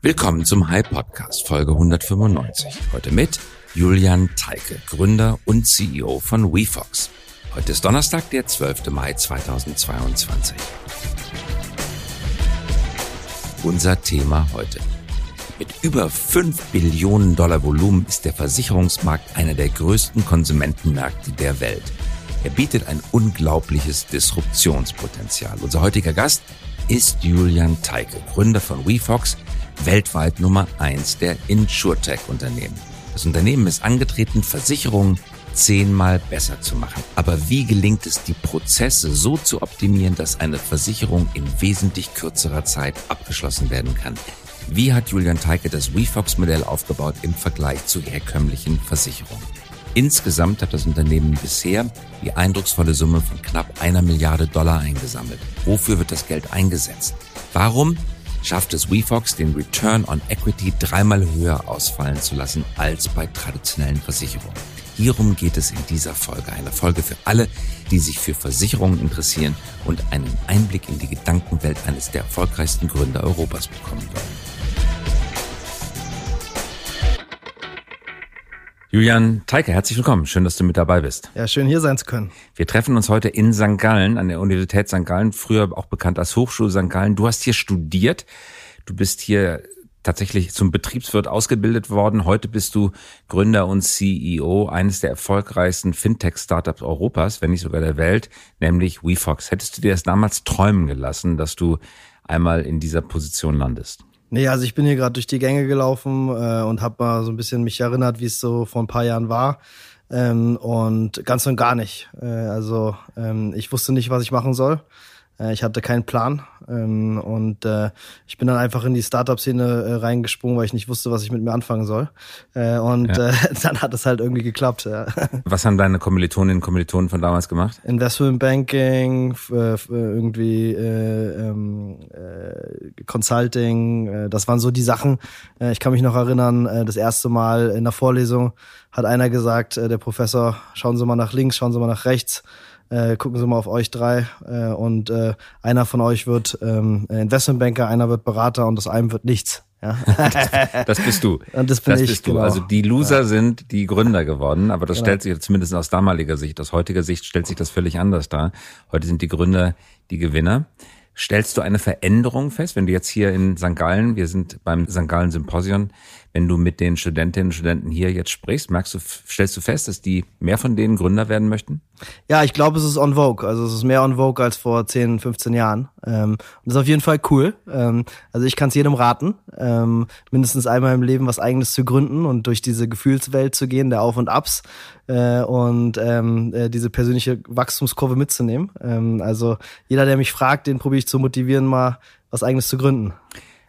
Willkommen zum High Podcast Folge 195. Heute mit Julian Teike, Gründer und CEO von WeFox. Heute ist Donnerstag, der 12. Mai 2022. Unser Thema heute. Mit über 5 Billionen Dollar Volumen ist der Versicherungsmarkt einer der größten Konsumentenmärkte der Welt. Er bietet ein unglaubliches Disruptionspotenzial. Unser heutiger Gast ist Julian Teike, Gründer von WeFox, weltweit Nummer eins der InsurTech-Unternehmen. Das Unternehmen ist angetreten, Versicherungen zehnmal besser zu machen. Aber wie gelingt es, die Prozesse so zu optimieren, dass eine Versicherung in wesentlich kürzerer Zeit abgeschlossen werden kann? Wie hat Julian Teike das WeFox-Modell aufgebaut im Vergleich zu herkömmlichen Versicherungen? Insgesamt hat das Unternehmen bisher die eindrucksvolle Summe von knapp einer Milliarde Dollar eingesammelt. Wofür wird das Geld eingesetzt? Warum schafft es WeFox, den Return on Equity dreimal höher ausfallen zu lassen als bei traditionellen Versicherungen? Hierum geht es in dieser Folge. Eine Folge für alle, die sich für Versicherungen interessieren und einen Einblick in die Gedankenwelt eines der erfolgreichsten Gründer Europas bekommen wollen. Julian Teike, herzlich willkommen. Schön, dass du mit dabei bist. Ja, schön hier sein zu können. Wir treffen uns heute in St. Gallen, an der Universität St. Gallen, früher auch bekannt als Hochschule St. Gallen. Du hast hier studiert. Du bist hier tatsächlich zum Betriebswirt ausgebildet worden. Heute bist du Gründer und CEO eines der erfolgreichsten Fintech-Startups Europas, wenn nicht sogar der Welt, nämlich WeFox. Hättest du dir das damals träumen gelassen, dass du einmal in dieser Position landest? Nee, also ich bin hier gerade durch die Gänge gelaufen äh, und habe mal so ein bisschen mich erinnert, wie es so vor ein paar Jahren war. Ähm, und ganz und gar nicht. Äh, also ähm, ich wusste nicht, was ich machen soll. Äh, ich hatte keinen Plan ähm, und äh, ich bin dann einfach in die Startup-Szene äh, reingesprungen, weil ich nicht wusste, was ich mit mir anfangen soll. Und ja. dann hat es halt irgendwie geklappt. Ja. Was haben deine Kommilitoninnen und Kommilitonen von damals gemacht? Investment Banking, irgendwie äh, ähm, äh, Consulting, das waren so die Sachen. Ich kann mich noch erinnern, das erste Mal in der Vorlesung hat einer gesagt, der Professor, schauen Sie mal nach links, schauen Sie mal nach rechts äh, gucken Sie mal auf euch drei äh, und äh, einer von euch wird ähm, Investmentbanker, einer wird Berater und das einem wird nichts. Ja. das, das bist du. Und das bin das ich. Bist du. Genau. Also die Loser ja. sind die Gründer geworden, aber das genau. stellt sich zumindest aus damaliger Sicht, aus heutiger Sicht stellt sich das völlig anders dar. Heute sind die Gründer die Gewinner. Stellst du eine Veränderung fest, wenn du jetzt hier in St. Gallen, wir sind beim St. Gallen Symposion, wenn du mit den Studentinnen und Studenten hier jetzt sprichst, merkst du, stellst du fest, dass die mehr von denen Gründer werden möchten? Ja, ich glaube, es ist on vogue. Also es ist mehr on vogue als vor 10, 15 Jahren. Ähm, und das ist auf jeden Fall cool. Ähm, also ich kann es jedem raten, ähm, mindestens einmal im Leben was eigenes zu gründen und durch diese Gefühlswelt zu gehen, der Auf und Abs äh, und ähm, äh, diese persönliche Wachstumskurve mitzunehmen. Ähm, also jeder, der mich fragt, den probiere ich zu motivieren, mal was eigenes zu gründen.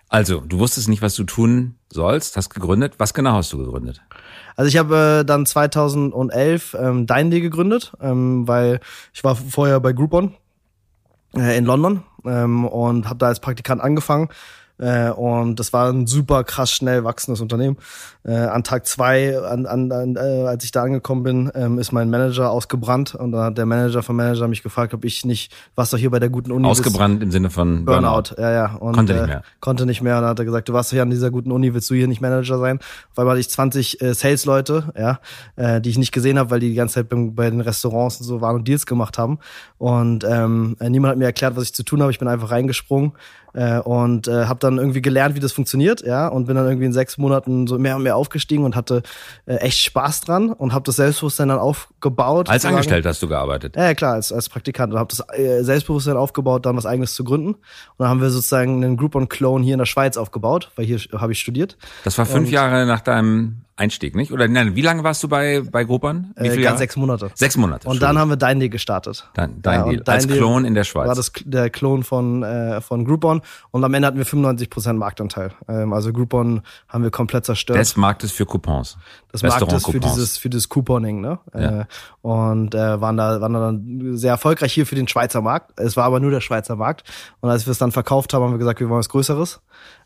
Also, du wusstest nicht, was du tun sollst, hast gegründet. Was genau hast du gegründet? Also ich habe äh, dann 2011 ähm, Dynday gegründet, ähm, weil ich war vorher bei Groupon äh, in London ähm, und habe da als Praktikant angefangen äh, und das war ein super krass schnell wachsendes Unternehmen. Äh, an Tag zwei, an, an, an, äh, als ich da angekommen bin, ähm, ist mein Manager ausgebrannt und dann hat der Manager vom Manager mich gefragt, ob ich nicht, was doch hier bei der guten Uni Ausgebrannt bist. im Sinne von Burnout. Burnout. Ja, ja. Und, konnte nicht äh, mehr. Konnte nicht mehr. Und dann hat er gesagt, du warst doch hier an dieser guten Uni, willst du hier nicht Manager sein? Auf einmal hatte ich 20 äh, Sales-Leute, ja, äh, die ich nicht gesehen habe, weil die die ganze Zeit bei, bei den Restaurants und so waren und Deals gemacht haben. Und ähm, äh, niemand hat mir erklärt, was ich zu tun habe. Ich bin einfach reingesprungen äh, und äh, habe dann irgendwie gelernt, wie das funktioniert, ja, und bin dann irgendwie in sechs Monaten so mehr und mehr aufgestiegen und hatte äh, echt Spaß dran und habe das Selbstbewusstsein dann aufgebaut. Als Angestellter hast du gearbeitet? Ja, klar, als, als Praktikant und habe das äh, Selbstbewusstsein aufgebaut, dann was eigenes zu gründen. Und dann haben wir sozusagen einen Groupon-Clone hier in der Schweiz aufgebaut, weil hier habe ich studiert. Das war fünf und, Jahre nach deinem Einstieg, nicht? Oder nein, wie lange warst du bei, bei Gruppern? Wie äh, ganz sechs Monate. Sechs Monate. Und dann haben wir Dein Deal gestartet. Dein, Dein ja, Deal. Als Klon in der Schweiz. War das der Klon von, äh, von Groupon. Und am Ende hatten wir 95% Marktanteil. Ähm, also Groupon haben wir komplett zerstört. Des Marktes für Coupons. Das Marktes für dieses, für dieses Couponing, ne? Ja. Äh, und äh, waren da, waren da dann sehr erfolgreich hier für den Schweizer Markt. Es war aber nur der Schweizer Markt. Und als wir es dann verkauft haben, haben wir gesagt, wir wollen was Größeres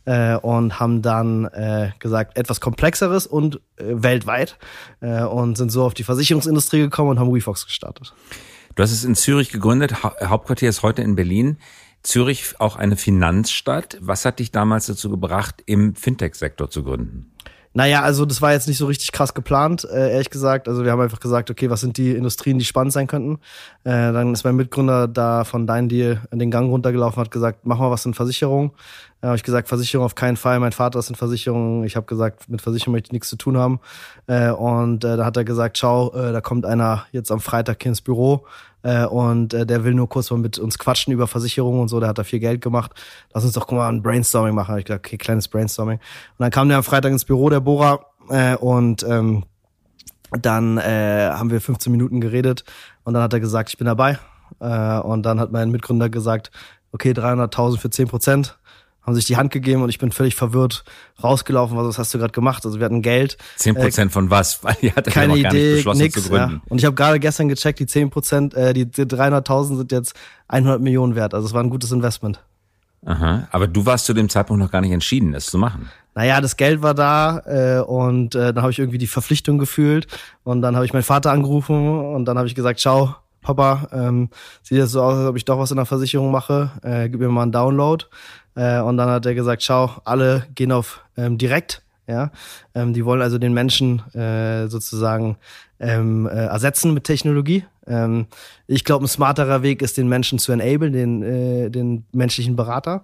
äh, und haben dann äh, gesagt, etwas komplexeres und äh, weltweit äh, und sind so auf die Versicherungsindustrie gekommen und haben WeFox gestartet. Du hast es in Zürich gegründet, ha Hauptquartier ist heute in Berlin. Zürich auch eine Finanzstadt. Was hat dich damals dazu gebracht, im Fintech-Sektor zu gründen? Naja, also das war jetzt nicht so richtig krass geplant, äh, ehrlich gesagt. Also wir haben einfach gesagt, okay, was sind die Industrien, die spannend sein könnten. Äh, dann ist mein Mitgründer da von Dein Deal in den Gang runtergelaufen, hat gesagt, mach mal was in Versicherung. Da habe ich gesagt, Versicherung auf keinen Fall. Mein Vater ist in Versicherung. Ich habe gesagt, mit Versicherung möchte ich nichts zu tun haben. Äh, und äh, da hat er gesagt, schau, äh, da kommt einer jetzt am Freitag hier ins Büro äh, und äh, der will nur kurz mal mit uns quatschen über Versicherungen und so. Der hat da viel Geld gemacht. Lass uns doch guck mal ein Brainstorming machen. Hab ich gesagt, okay, kleines Brainstorming. Und dann kam der am Freitag ins Büro, der Bohrer, äh, und ähm, dann äh, haben wir 15 Minuten geredet und dann hat er gesagt, ich bin dabei. Äh, und dann hat mein Mitgründer gesagt, okay, 300.000 für 10 Prozent haben sich die Hand gegeben und ich bin völlig verwirrt rausgelaufen. Was hast du gerade gemacht? Also wir hatten Geld. Zehn Prozent äh, von was? Weil die hatte keine ja Idee, nix. Ja. Und ich habe gerade gestern gecheckt, die zehn Prozent, äh, die, die 300.000 sind jetzt 100 Millionen wert. Also es war ein gutes Investment. Aha. Aber du warst zu dem Zeitpunkt noch gar nicht entschieden, das zu machen. Naja, das Geld war da äh, und äh, dann habe ich irgendwie die Verpflichtung gefühlt und dann habe ich meinen Vater angerufen und dann habe ich gesagt, ciao, Papa, ähm, sieht jetzt so aus, als ob ich doch was in der Versicherung mache, äh, gib mir mal einen Download. Äh, und dann hat er gesagt, schau, alle gehen auf ähm, direkt. Ja, ähm, die wollen also den Menschen äh, sozusagen ähm, äh, ersetzen mit Technologie. Ähm, ich glaube, ein smarterer Weg ist, den Menschen zu enablen, den, äh, den menschlichen Berater.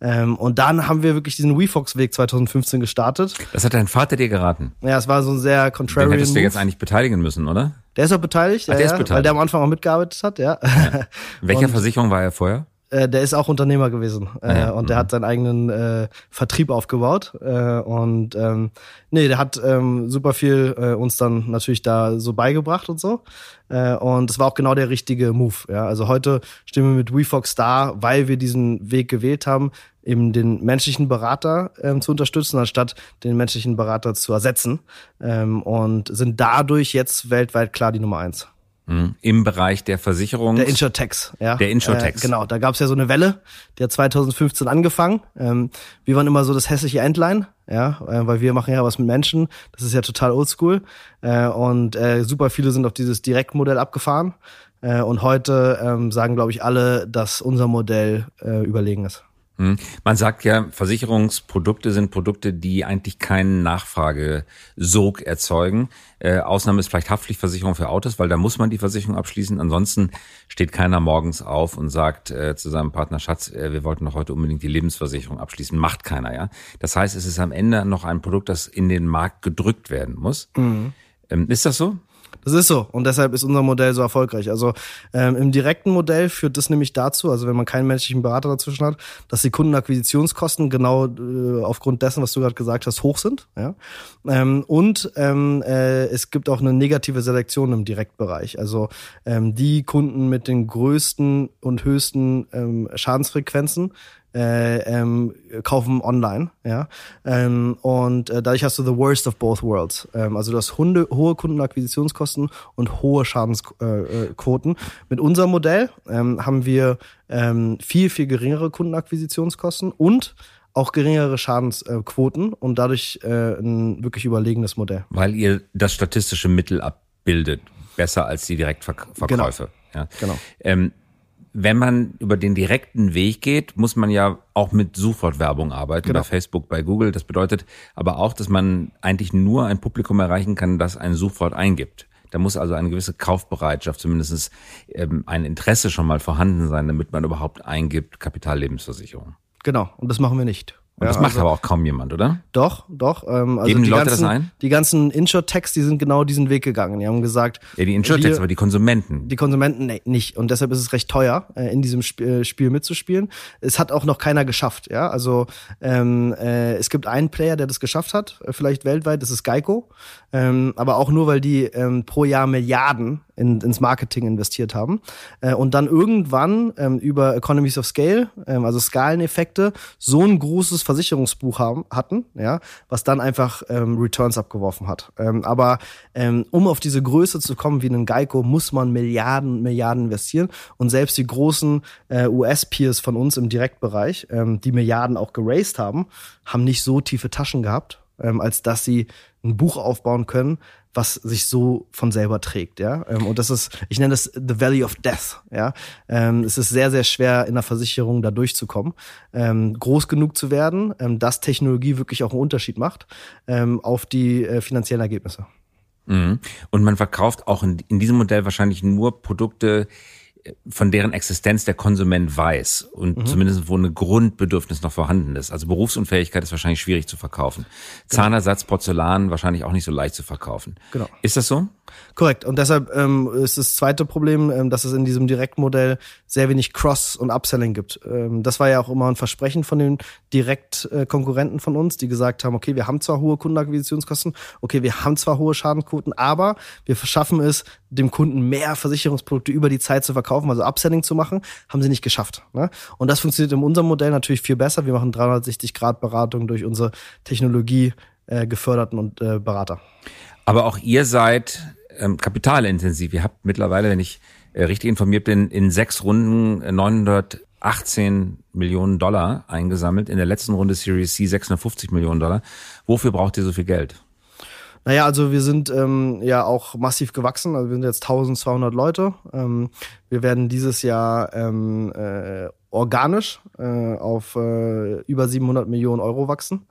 Ähm, und dann haben wir wirklich diesen WeFox-Weg 2015 gestartet. Das hat dein Vater dir geraten? Ja, es war so ein sehr contrarian Den hättest du jetzt eigentlich beteiligen müssen, oder? Der ist auch beteiligt, Ach, der ja, ist beteiligt. weil der am Anfang auch mitgearbeitet hat, ja. ja. Welcher und, Versicherung war er vorher? Äh, der ist auch Unternehmer gewesen äh, ja, und der hat seinen eigenen äh, Vertrieb aufgebaut äh, und ähm, nee, der hat ähm, super viel äh, uns dann natürlich da so beigebracht und so äh, und es war auch genau der richtige Move. Ja, also heute stehen wir mit WeFox da, weil wir diesen Weg gewählt haben, eben den menschlichen Berater ähm, zu unterstützen, anstatt den menschlichen Berater zu ersetzen ähm, und sind dadurch jetzt weltweit klar die Nummer eins. Mhm. Im Bereich der Versicherung. Der Insurtex, ja. Der Insurtex. Äh, genau, da gab es ja so eine Welle, die hat 2015 angefangen. Ähm, wir waren immer so das hässliche Endline, ja, äh, weil wir machen ja was mit Menschen. Das ist ja total oldschool. Äh, und äh, super viele sind auf dieses Direktmodell abgefahren. Äh, und heute ähm, sagen, glaube ich, alle, dass unser Modell äh, überlegen ist. Hm. Man sagt ja, Versicherungsprodukte sind Produkte, die eigentlich keinen Nachfragesog erzeugen. Äh, Ausnahme ist vielleicht Haftpflichtversicherung für Autos, weil da muss man die Versicherung abschließen. Ansonsten steht keiner morgens auf und sagt äh, zu seinem Partner, Schatz, äh, wir wollten doch heute unbedingt die Lebensversicherung abschließen. Macht keiner, ja. Das heißt, es ist am Ende noch ein Produkt, das in den Markt gedrückt werden muss. Mhm. Ähm, ist das so? Das ist so und deshalb ist unser Modell so erfolgreich. Also ähm, im direkten Modell führt das nämlich dazu, also wenn man keinen menschlichen Berater dazwischen hat, dass die Kundenakquisitionskosten genau äh, aufgrund dessen, was du gerade gesagt hast, hoch sind. Ja? Ähm, und ähm, äh, es gibt auch eine negative Selektion im Direktbereich. Also ähm, die Kunden mit den größten und höchsten ähm, Schadensfrequenzen äh, ähm, kaufen online, ja. Ähm, und äh, dadurch hast du the worst of both worlds. Ähm, also du hast Hunde, hohe Kundenakquisitionskosten und hohe Schadensquoten. Äh, Mit unserem Modell ähm, haben wir ähm, viel, viel geringere Kundenakquisitionskosten und auch geringere Schadensquoten und dadurch äh, ein wirklich überlegenes Modell. Weil ihr das statistische Mittel abbildet, besser als die Direktverkäufe. Genau. Ja. genau. Ähm, wenn man über den direkten Weg geht, muss man ja auch mit Suchwortwerbung arbeiten, genau. bei Facebook, bei Google. Das bedeutet aber auch, dass man eigentlich nur ein Publikum erreichen kann, das ein Suchwort eingibt. Da muss also eine gewisse Kaufbereitschaft, zumindest ähm, ein Interesse schon mal vorhanden sein, damit man überhaupt eingibt, Kapitallebensversicherung. Genau, und das machen wir nicht. Und das macht also, aber auch kaum jemand, oder? Doch, doch. Ähm, also Geben die, Leute ganzen, das ein? Die ganzen Insurtechs, die sind genau diesen Weg gegangen. Die haben gesagt. Ja, die Insurtechs, aber die Konsumenten. Die Konsumenten nee, nicht. Und deshalb ist es recht teuer, äh, in diesem Sp äh, Spiel mitzuspielen. Es hat auch noch keiner geschafft, ja. Also ähm, äh, es gibt einen Player, der das geschafft hat, äh, vielleicht weltweit, das ist Geico. Ähm, aber auch nur, weil die ähm, pro Jahr Milliarden in, ins Marketing investiert haben. Äh, und dann irgendwann ähm, über Economies of Scale, ähm, also Skaleneffekte, so ein großes Versicherungsbuch haben, hatten, ja, was dann einfach ähm, Returns abgeworfen hat. Ähm, aber ähm, um auf diese Größe zu kommen wie einen Geico, muss man Milliarden, Milliarden investieren. Und selbst die großen äh, US-Peers von uns im Direktbereich, ähm, die Milliarden auch geraced haben, haben nicht so tiefe Taschen gehabt, ähm, als dass sie ein Buch aufbauen können, was sich so von selber trägt, ja. Ähm, und das ist, ich nenne das the Valley of Death, ja. Ähm, es ist sehr, sehr schwer in der Versicherung da durchzukommen, ähm, groß genug zu werden, dass Technologie wirklich auch einen Unterschied macht auf die äh, finanziellen Ergebnisse. Mhm. Und man verkauft auch in diesem Modell wahrscheinlich nur Produkte, von deren Existenz der Konsument weiß und mhm. zumindest wo eine Grundbedürfnis noch vorhanden ist. Also Berufsunfähigkeit ist wahrscheinlich schwierig zu verkaufen. Genau. Zahnersatz, Porzellan wahrscheinlich auch nicht so leicht zu verkaufen. Genau. Ist das so? Korrekt. Und deshalb ähm, ist das zweite Problem, ähm, dass es in diesem Direktmodell sehr wenig Cross- und Upselling gibt. Ähm, das war ja auch immer ein Versprechen von den Direktkonkurrenten äh, von uns, die gesagt haben, okay, wir haben zwar hohe Kundenakquisitionskosten, okay, wir haben zwar hohe Schadenquoten, aber wir schaffen es, dem Kunden mehr Versicherungsprodukte über die Zeit zu verkaufen, also Upselling zu machen, haben sie nicht geschafft. Ne? Und das funktioniert in unserem Modell natürlich viel besser. Wir machen 360-Grad-Beratung durch unsere Technologie äh, geförderten und äh, Berater. Aber auch ihr seid ähm, kapitalintensiv. Ihr habt mittlerweile, wenn ich äh, richtig informiert bin, in sechs Runden 918 äh, Millionen Dollar eingesammelt. In der letzten Runde Series C 650 Millionen Dollar. Wofür braucht ihr so viel Geld? Naja, also wir sind ähm, ja auch massiv gewachsen. Also wir sind jetzt 1200 Leute. Ähm, wir werden dieses Jahr ähm, äh, organisch äh, auf äh, über 700 Millionen Euro wachsen.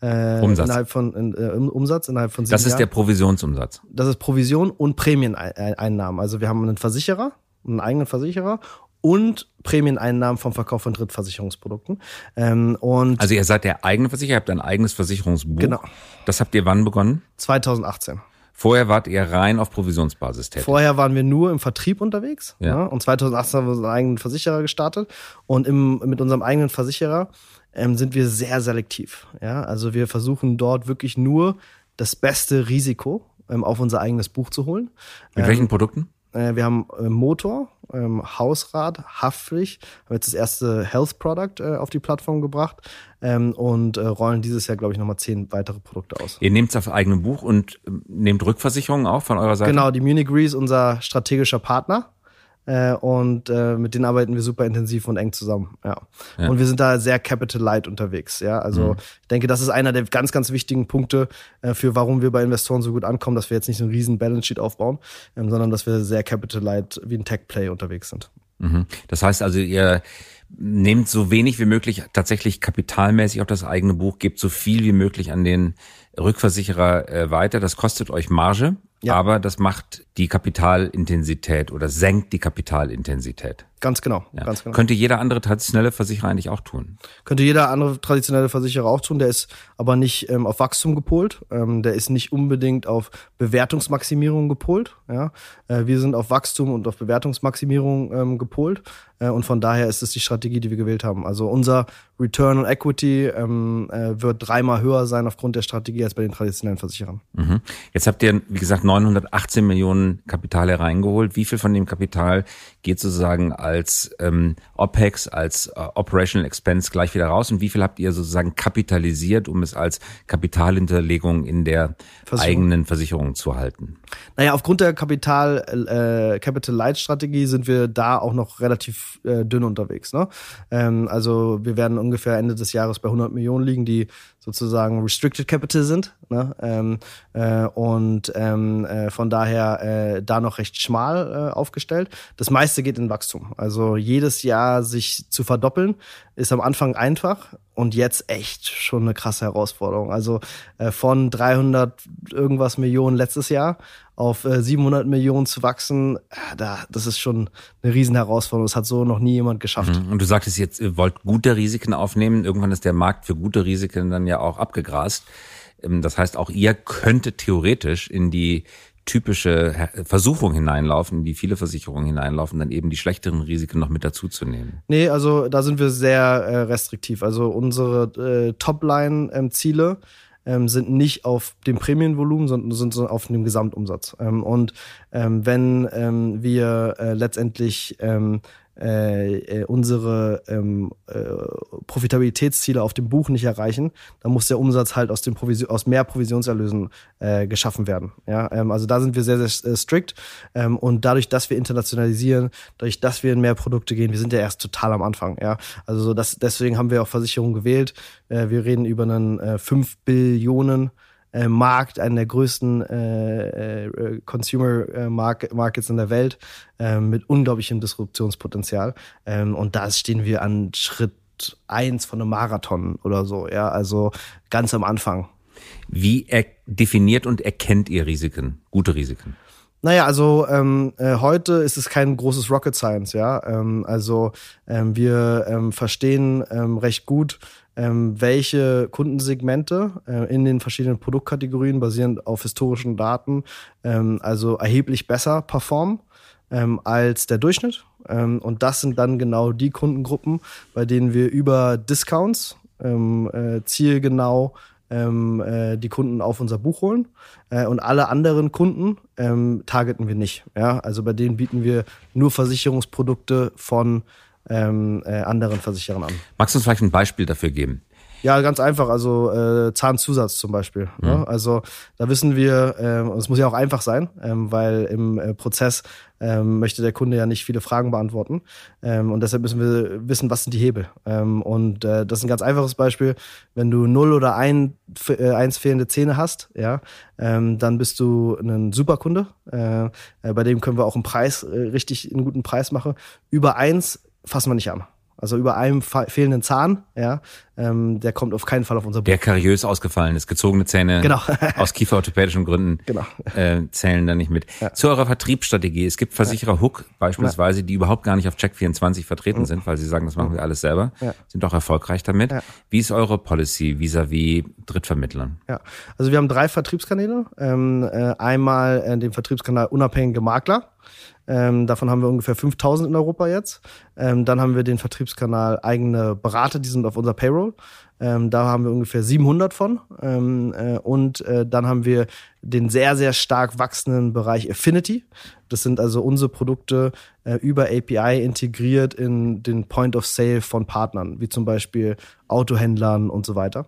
Äh, Umsatz. Innerhalb von in, äh, Umsatz innerhalb von sieben Das ist Jahren. der Provisionsumsatz. Das ist Provision und Prämieneinnahmen. Also wir haben einen Versicherer, einen eigenen Versicherer und Prämieneinnahmen vom Verkauf von Drittversicherungsprodukten. Ähm, und also ihr seid der eigene Versicherer, ihr habt ein eigenes Versicherungsbuch. Genau. Das habt ihr wann begonnen? 2018. Vorher wart ihr rein auf Provisionsbasis tätig. Vorher waren wir nur im Vertrieb unterwegs. Ja. ja und 2018 haben wir unseren eigenen Versicherer gestartet. Und im, mit unserem eigenen Versicherer ähm, sind wir sehr selektiv. Ja, also wir versuchen dort wirklich nur das beste Risiko ähm, auf unser eigenes Buch zu holen. Mit ähm, welchen Produkten? Äh, wir haben äh, Motor, ähm, Hausrat, Haftpflicht, haben jetzt das erste Health Product äh, auf die Plattform gebracht ähm, und äh, rollen dieses Jahr, glaube ich, nochmal zehn weitere Produkte aus. Ihr nehmt es auf eigenem Buch und ähm, nehmt Rückversicherungen auch von eurer Seite? Genau, die Munich Re ist unser strategischer Partner. Äh, und äh, mit denen arbeiten wir super intensiv und eng zusammen. Ja. ja. Und wir sind da sehr capital light unterwegs. Ja, also mhm. ich denke, das ist einer der ganz, ganz wichtigen Punkte äh, für, warum wir bei Investoren so gut ankommen, dass wir jetzt nicht so einen riesen Balance Sheet aufbauen, ähm, sondern dass wir sehr capital light wie ein Tech Play unterwegs sind. Mhm. Das heißt also, ihr nehmt so wenig wie möglich tatsächlich kapitalmäßig auf das eigene Buch, gebt so viel wie möglich an den Rückversicherer äh, weiter. Das kostet euch Marge, ja. aber das macht die Kapitalintensität oder senkt die Kapitalintensität. Ganz genau, ja. ganz genau. Könnte jeder andere traditionelle Versicherer eigentlich auch tun? Könnte jeder andere traditionelle Versicherer auch tun. Der ist aber nicht ähm, auf Wachstum gepolt. Ähm, der ist nicht unbedingt auf Bewertungsmaximierung gepolt. Ja? Äh, wir sind auf Wachstum und auf Bewertungsmaximierung ähm, gepolt. Äh, und von daher ist es die Strategie, die wir gewählt haben. Also unser Return on Equity ähm, äh, wird dreimal höher sein aufgrund der Strategie als bei den traditionellen Versicherern. Mhm. Jetzt habt ihr, wie gesagt, 918 Millionen Kapital hereingeholt. Wie viel von dem Kapital geht sozusagen als ähm, OPEX, als äh, Operational Expense gleich wieder raus? Und wie viel habt ihr sozusagen kapitalisiert, um es als Kapitalhinterlegung in der Versicherung. eigenen Versicherung zu halten? Naja, aufgrund der Kapital, äh, Capital Light Strategie sind wir da auch noch relativ äh, dünn unterwegs. Ne? Ähm, also wir werden ungefähr Ende des Jahres bei 100 Millionen liegen, die sozusagen Restricted Capital sind. Ne? Ähm, äh, und ähm, äh, von daher äh, da noch recht schmal äh, aufgestellt. Das meiste geht in Wachstum. Also jedes Jahr sich zu verdoppeln, ist am Anfang einfach und jetzt echt schon eine krasse Herausforderung. Also äh, von 300 irgendwas Millionen letztes Jahr auf äh, 700 Millionen zu wachsen, äh, da, das ist schon eine riesen Herausforderung. Das hat so noch nie jemand geschafft. Mhm. Und du sagtest jetzt, ihr wollt gute Risiken aufnehmen. Irgendwann ist der Markt für gute Risiken dann ja auch abgegrast. Ähm, das heißt, auch ihr könntet theoretisch in die typische Versuchung hineinlaufen, in die viele Versicherungen hineinlaufen, dann eben die schlechteren Risiken noch mit dazuzunehmen. Nee, also da sind wir sehr äh, restriktiv. Also unsere äh, Topline-Ziele ähm, sind nicht auf dem Prämienvolumen, sondern sind auf dem Gesamtumsatz. Ähm, und ähm, wenn ähm, wir äh, letztendlich ähm, äh, äh, unsere ähm, äh, Profitabilitätsziele auf dem Buch nicht erreichen, dann muss der Umsatz halt aus, dem Provision, aus mehr Provisionserlösen äh, geschaffen werden. Ja, ähm, also da sind wir sehr, sehr äh, strikt. Ähm, und dadurch, dass wir internationalisieren, dadurch, dass wir in mehr Produkte gehen, wir sind ja erst total am Anfang. Ja, also so das, deswegen haben wir auch Versicherungen gewählt. Äh, wir reden über einen äh, 5 Billionen äh, Markt, einen der größten äh, äh, Consumer äh, Markets in der Welt äh, mit unglaublichem Disruptionspotenzial. Ähm, und da stehen wir an Schritt eins von einem Marathon oder so, ja, also ganz am Anfang. Wie er definiert und erkennt ihr Risiken, gute Risiken? Naja, also ähm, äh, heute ist es kein großes Rocket Science, ja. Ähm, also ähm, wir ähm, verstehen ähm, recht gut, ähm, welche Kundensegmente äh, in den verschiedenen Produktkategorien basierend auf historischen Daten ähm, also erheblich besser performen ähm, als der Durchschnitt. Ähm, und das sind dann genau die Kundengruppen, bei denen wir über Discounts ähm, äh, zielgenau ähm, äh, die Kunden auf unser Buch holen äh, und alle anderen Kunden ähm, targeten wir nicht. Ja? Also bei denen bieten wir nur Versicherungsprodukte von ähm, äh, anderen Versicherern an. Magst du uns vielleicht ein Beispiel dafür geben? Ja, ganz einfach. Also äh, Zahnzusatz zum Beispiel. Mhm. Ne? Also da wissen wir, ähm, es muss ja auch einfach sein, ähm, weil im äh, Prozess ähm, möchte der Kunde ja nicht viele Fragen beantworten. Ähm, und deshalb müssen wir wissen, was sind die Hebel. Ähm, und äh, das ist ein ganz einfaches Beispiel. Wenn du null oder ein, äh, eins fehlende Zähne hast, ja, ähm, dann bist du ein Superkunde. Äh, äh, bei dem können wir auch einen Preis, äh, richtig einen guten Preis machen. Über eins fassen wir nicht an. Also über einem fehlenden Zahn, ja, ähm, der kommt auf keinen Fall auf unser Buch. Der kariös ausgefallen ist, gezogene Zähne genau. aus kieferorthopädischen Gründen genau. äh, zählen da nicht mit. Ja. Zu eurer Vertriebsstrategie. Es gibt Versicherer Hook beispielsweise, die überhaupt gar nicht auf Check24 vertreten mhm. sind, weil sie sagen, das machen wir alles selber, ja. sind auch erfolgreich damit. Ja. Wie ist eure Policy vis-à-vis -vis Drittvermittlern? Ja, also wir haben drei Vertriebskanäle. Ähm, äh, einmal äh, den Vertriebskanal unabhängige Makler. Ähm, davon haben wir ungefähr 5000 in Europa jetzt. Ähm, dann haben wir den Vertriebskanal eigene Berater, die sind auf unserer Payroll. Ähm, da haben wir ungefähr 700 von. Ähm, äh, und äh, dann haben wir den sehr, sehr stark wachsenden Bereich Affinity. Das sind also unsere Produkte äh, über API integriert in den Point of Sale von Partnern, wie zum Beispiel Autohändlern und so weiter.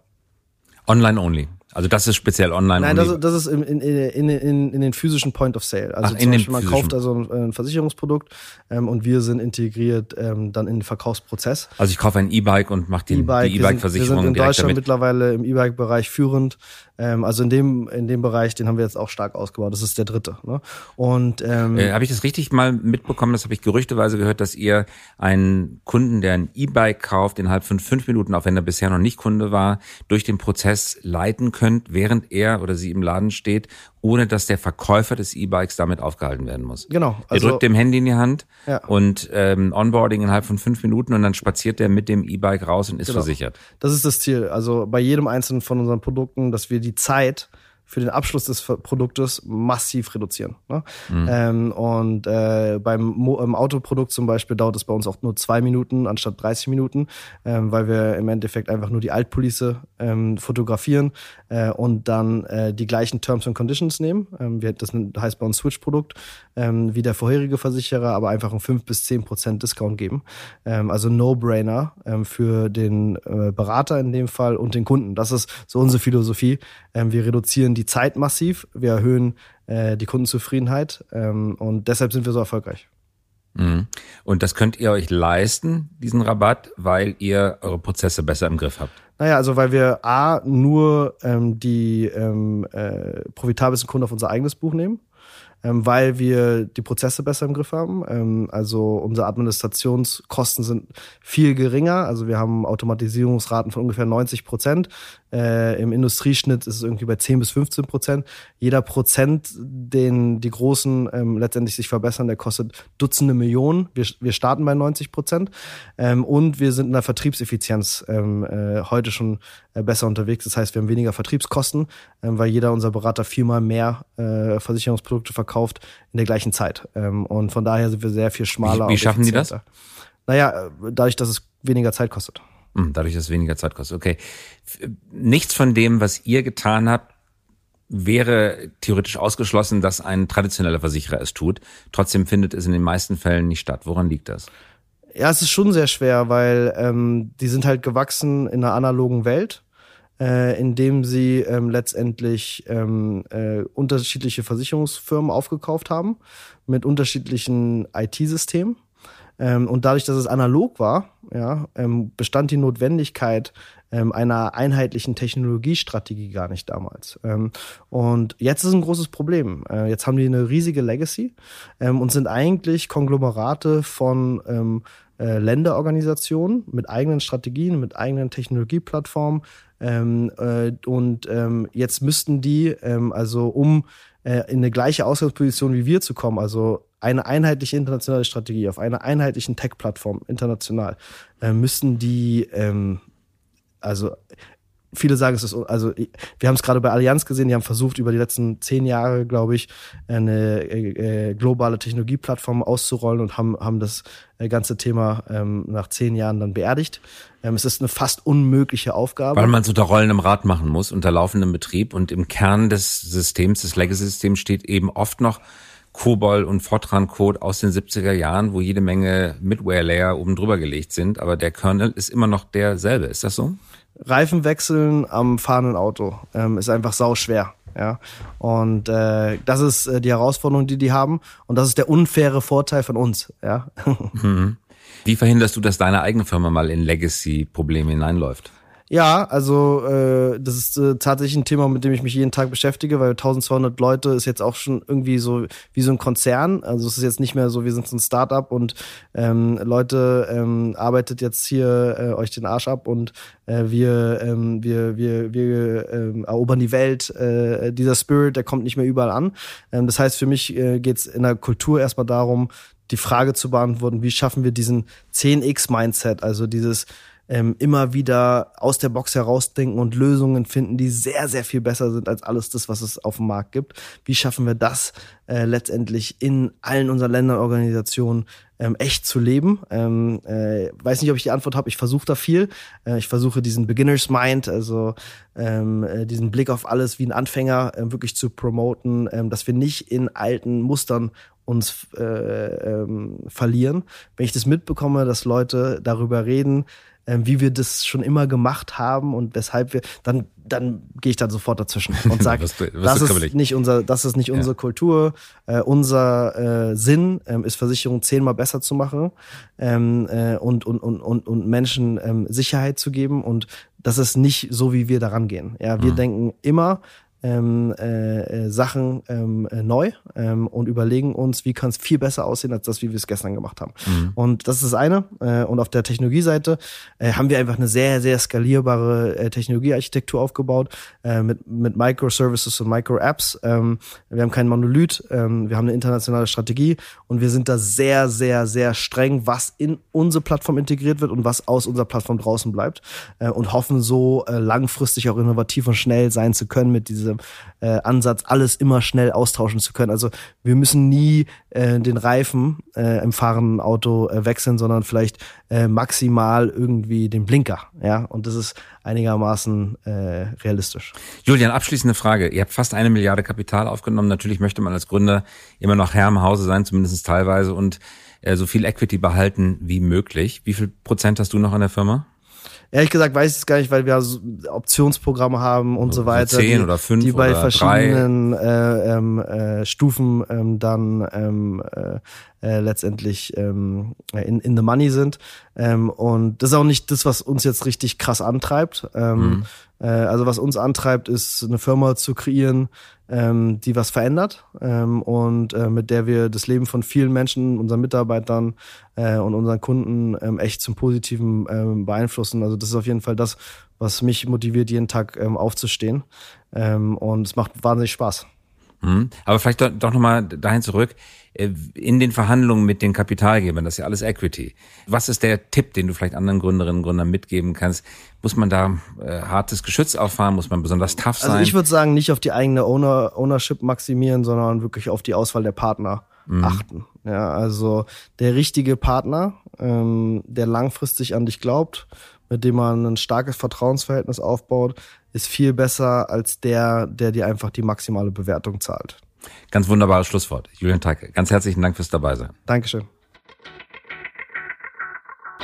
Online only. Also das ist speziell online. Nein, das, das ist in, in, in, in, in den physischen Point of Sale. Also Ach, zum Beispiel, man kauft also ein, Versicherungsprodukt ähm, und wir sind integriert ähm, dann in den Verkaufsprozess. Also ich kaufe ein E-Bike und mache die E-Bike-Versicherung. Wir, sind in Deutschland damit. mittlerweile im E-Bike-Bereich führend. Ähm, also in dem, in dem Bereich, den haben wir jetzt auch stark ausgebaut. Das ist der dritte. Ne? Und ähm, äh, habe ich das richtig mal mitbekommen? Das habe ich gerüchteweise gehört, dass ihr einen Kunden, der ein E-Bike kauft, innerhalb von fünf Minuten, auch wenn er bisher noch nicht Kunde war, durch den Prozess leiten könnt, während er oder sie im Laden steht ohne dass der Verkäufer des E-Bikes damit aufgehalten werden muss. Genau. Also, er drückt dem Handy in die Hand ja. und ähm, Onboarding innerhalb von fünf Minuten und dann spaziert der mit dem E-Bike raus und ist genau. versichert. Das ist das Ziel. Also bei jedem einzelnen von unseren Produkten, dass wir die Zeit für den Abschluss des Produktes massiv reduzieren. Ne? Mhm. Ähm, und äh, beim Mo im Autoprodukt zum Beispiel dauert es bei uns auch nur zwei Minuten anstatt 30 Minuten, ähm, weil wir im Endeffekt einfach nur die Altpolice ähm, fotografieren äh, und dann äh, die gleichen Terms and Conditions nehmen. Ähm, wir, das heißt bei uns Switch-Produkt, ähm, wie der vorherige Versicherer, aber einfach ein 5 bis 10 Prozent Discount geben. Ähm, also No-Brainer für den äh, Berater in dem Fall und den Kunden. Das ist so unsere Philosophie. Wir reduzieren die Zeit massiv, wir erhöhen äh, die Kundenzufriedenheit ähm, und deshalb sind wir so erfolgreich. Mhm. Und das könnt ihr euch leisten, diesen Rabatt, weil ihr eure Prozesse besser im Griff habt? Naja, also weil wir A, nur ähm, die ähm, äh, profitabelsten Kunden auf unser eigenes Buch nehmen ähm, weil wir die Prozesse besser im Griff haben. Ähm, also unsere Administrationskosten sind viel geringer. Also wir haben Automatisierungsraten von ungefähr 90 Prozent. Äh, Im Industrieschnitt ist es irgendwie bei 10 bis 15 Prozent. Jeder Prozent, den die Großen ähm, letztendlich sich verbessern, der kostet Dutzende Millionen. Wir, wir starten bei 90 Prozent. Ähm, und wir sind in der Vertriebseffizienz ähm, äh, heute schon äh, besser unterwegs. Das heißt, wir haben weniger Vertriebskosten, ähm, weil jeder unserer Berater viermal mehr äh, Versicherungsprodukte verkauft in der gleichen Zeit. Ähm, und von daher sind wir sehr viel schmaler. Wie, wie schaffen die das? Naja, äh, dadurch, dass es weniger Zeit kostet. Hm, dadurch, dass es weniger Zeit kostet. Okay. Nichts von dem, was ihr getan habt, wäre theoretisch ausgeschlossen, dass ein traditioneller Versicherer es tut. Trotzdem findet es in den meisten Fällen nicht statt. Woran liegt das? Ja, es ist schon sehr schwer, weil ähm, die sind halt gewachsen in einer analogen Welt äh, indem sie ähm, letztendlich ähm, äh, unterschiedliche Versicherungsfirmen aufgekauft haben mit unterschiedlichen IT-Systemen. Ähm, und dadurch, dass es analog war, ja, ähm, bestand die Notwendigkeit ähm, einer einheitlichen Technologiestrategie gar nicht damals. Ähm, und jetzt ist ein großes Problem. Äh, jetzt haben die eine riesige Legacy ähm, und sind eigentlich Konglomerate von ähm, äh, Länderorganisationen mit eigenen Strategien, mit eigenen Technologieplattformen. Ähm, äh, und ähm, jetzt müssten die, ähm, also um äh, in eine gleiche Ausgangsposition wie wir zu kommen, also eine einheitliche internationale Strategie auf einer einheitlichen Tech-Plattform international, äh, müssten die ähm, also viele sagen, es ist, also wir haben es gerade bei Allianz gesehen, die haben versucht, über die letzten zehn Jahre, glaube ich, eine äh, äh, globale Technologieplattform auszurollen und haben, haben das äh, ganze Thema ähm, nach zehn Jahren dann beerdigt. Ähm, es ist eine fast unmögliche Aufgabe. Weil man so da Rollen im Rad machen muss, unter laufendem Betrieb und im Kern des Systems, des Legacy-Systems steht eben oft noch COBOL und Fortran-Code aus den 70er Jahren, wo jede Menge Midware-Layer oben drüber gelegt sind, aber der Kernel ist immer noch derselbe. Ist das so? Reifen wechseln am fahrenden Auto ähm, ist einfach sau schwer. Ja, und äh, das ist äh, die Herausforderung, die die haben, und das ist der unfaire Vorteil von uns. Ja. Mhm. Wie verhinderst du, dass deine eigene Firma mal in Legacy-Probleme hineinläuft? Ja, also äh, das ist äh, tatsächlich ein Thema, mit dem ich mich jeden Tag beschäftige, weil 1200 Leute ist jetzt auch schon irgendwie so wie so ein Konzern. Also es ist jetzt nicht mehr so, wir sind so ein Startup und ähm, Leute ähm, arbeitet jetzt hier äh, euch den Arsch ab und äh, wir ähm, wir wir wir ähm, erobern die Welt. Äh, dieser Spirit, der kommt nicht mehr überall an. Ähm, das heißt, für mich äh, geht es in der Kultur erstmal darum, die Frage zu beantworten, wie schaffen wir diesen 10x-Mindset, also dieses ähm, immer wieder aus der Box herausdenken und Lösungen finden, die sehr, sehr viel besser sind als alles das, was es auf dem Markt gibt. Wie schaffen wir das äh, letztendlich in allen unseren Ländern, Organisationen ähm, echt zu leben? Ähm, äh, weiß nicht, ob ich die Antwort habe. Ich versuche da viel. Äh, ich versuche diesen Beginners Mind, also ähm, äh, diesen Blick auf alles wie ein Anfänger äh, wirklich zu promoten, ähm, dass wir nicht in alten Mustern uns äh, ähm, verlieren. Wenn ich das mitbekomme, dass Leute darüber reden, ähm, wie wir das schon immer gemacht haben und weshalb wir, dann, dann gehe ich dann sofort dazwischen und sage, das, ist nicht unser, das ist nicht unsere ja. Kultur. Äh, unser äh, Sinn ähm, ist Versicherung zehnmal besser zu machen ähm, äh, und, und, und, und, und Menschen ähm, Sicherheit zu geben und das ist nicht so, wie wir daran gehen. Ja, wir mhm. denken immer, ähm, äh, äh, Sachen ähm, äh, neu ähm, und überlegen uns, wie kann es viel besser aussehen als das, wie wir es gestern gemacht haben. Mhm. Und das ist das eine. Äh, und auf der Technologieseite äh, haben wir einfach eine sehr, sehr skalierbare äh, Technologiearchitektur aufgebaut äh, mit, mit Microservices und Micro-Apps. Ähm, wir haben keinen Monolith, ähm, wir haben eine internationale Strategie und wir sind da sehr, sehr, sehr streng, was in unsere Plattform integriert wird und was aus unserer Plattform draußen bleibt äh, und hoffen so äh, langfristig auch innovativ und schnell sein zu können mit diesem äh, Ansatz, alles immer schnell austauschen zu können. Also wir müssen nie äh, den Reifen äh, im fahrenden Auto äh, wechseln, sondern vielleicht äh, maximal irgendwie den Blinker. Ja, und das ist einigermaßen äh, realistisch. Julian, abschließende Frage. Ihr habt fast eine Milliarde Kapital aufgenommen. Natürlich möchte man als Gründer immer noch Herr im Hause sein, zumindest teilweise, und äh, so viel Equity behalten wie möglich. Wie viel Prozent hast du noch an der Firma? Ehrlich gesagt weiß ich es gar nicht, weil wir so Optionsprogramme haben und so, so weiter. Zehn die, oder fünf die bei oder verschiedenen äh, ähm, äh, Stufen ähm, dann ähm, äh, äh, letztendlich ähm, in, in the money sind. Ähm, und das ist auch nicht das, was uns jetzt richtig krass antreibt. Ähm, mhm. äh, also was uns antreibt, ist eine Firma zu kreieren, ähm, die was verändert ähm, und äh, mit der wir das Leben von vielen Menschen, unseren Mitarbeitern äh, und unseren Kunden ähm, echt zum Positiven ähm, beeinflussen. Also das ist auf jeden Fall das, was mich motiviert, jeden Tag ähm, aufzustehen. Ähm, und es macht wahnsinnig Spaß. Mhm. Aber vielleicht doch, doch nochmal dahin zurück. Äh, in den Verhandlungen mit den Kapitalgebern, das ist ja alles Equity. Was ist der Tipp, den du vielleicht anderen Gründerinnen und Gründern mitgeben kannst? Muss man da äh, hartes Geschütz auffahren? Muss man besonders tough also sein? Also ich würde sagen, nicht auf die eigene Owner Ownership maximieren, sondern wirklich auf die Auswahl der Partner mhm. achten. Ja, also der richtige Partner, ähm, der langfristig an dich glaubt, mit dem man ein starkes Vertrauensverhältnis aufbaut, ist viel besser als der, der dir einfach die maximale Bewertung zahlt. Ganz wunderbares Schlusswort. Julian Teike, ganz herzlichen Dank fürs Dabeisein. Dankeschön.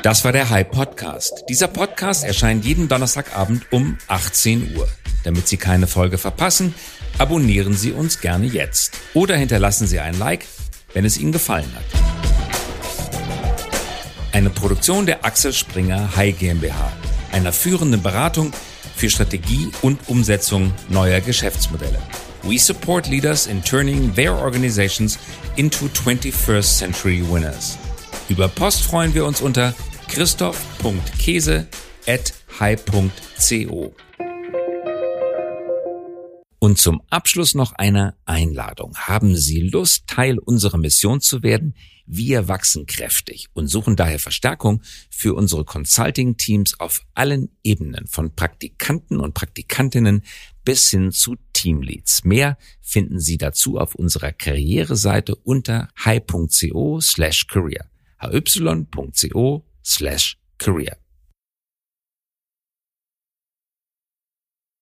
Das war der High Podcast. Dieser Podcast erscheint jeden Donnerstagabend um 18 Uhr. Damit Sie keine Folge verpassen, abonnieren Sie uns gerne jetzt oder hinterlassen Sie ein Like, wenn es Ihnen gefallen hat. Eine Produktion der Axel Springer High GmbH, einer führenden Beratung für Strategie und Umsetzung neuer Geschäftsmodelle. We support leaders in turning their organizations into 21st century winners. Über Post freuen wir uns unter christoph.käse at high.co. Und zum Abschluss noch eine Einladung. Haben Sie Lust, Teil unserer Mission zu werden? Wir wachsen kräftig und suchen daher Verstärkung für unsere Consulting-Teams auf allen Ebenen, von Praktikanten und Praktikantinnen bis hin zu Teamleads. Mehr finden Sie dazu auf unserer Karriereseite unter hi.co slash career. hy.co slash career.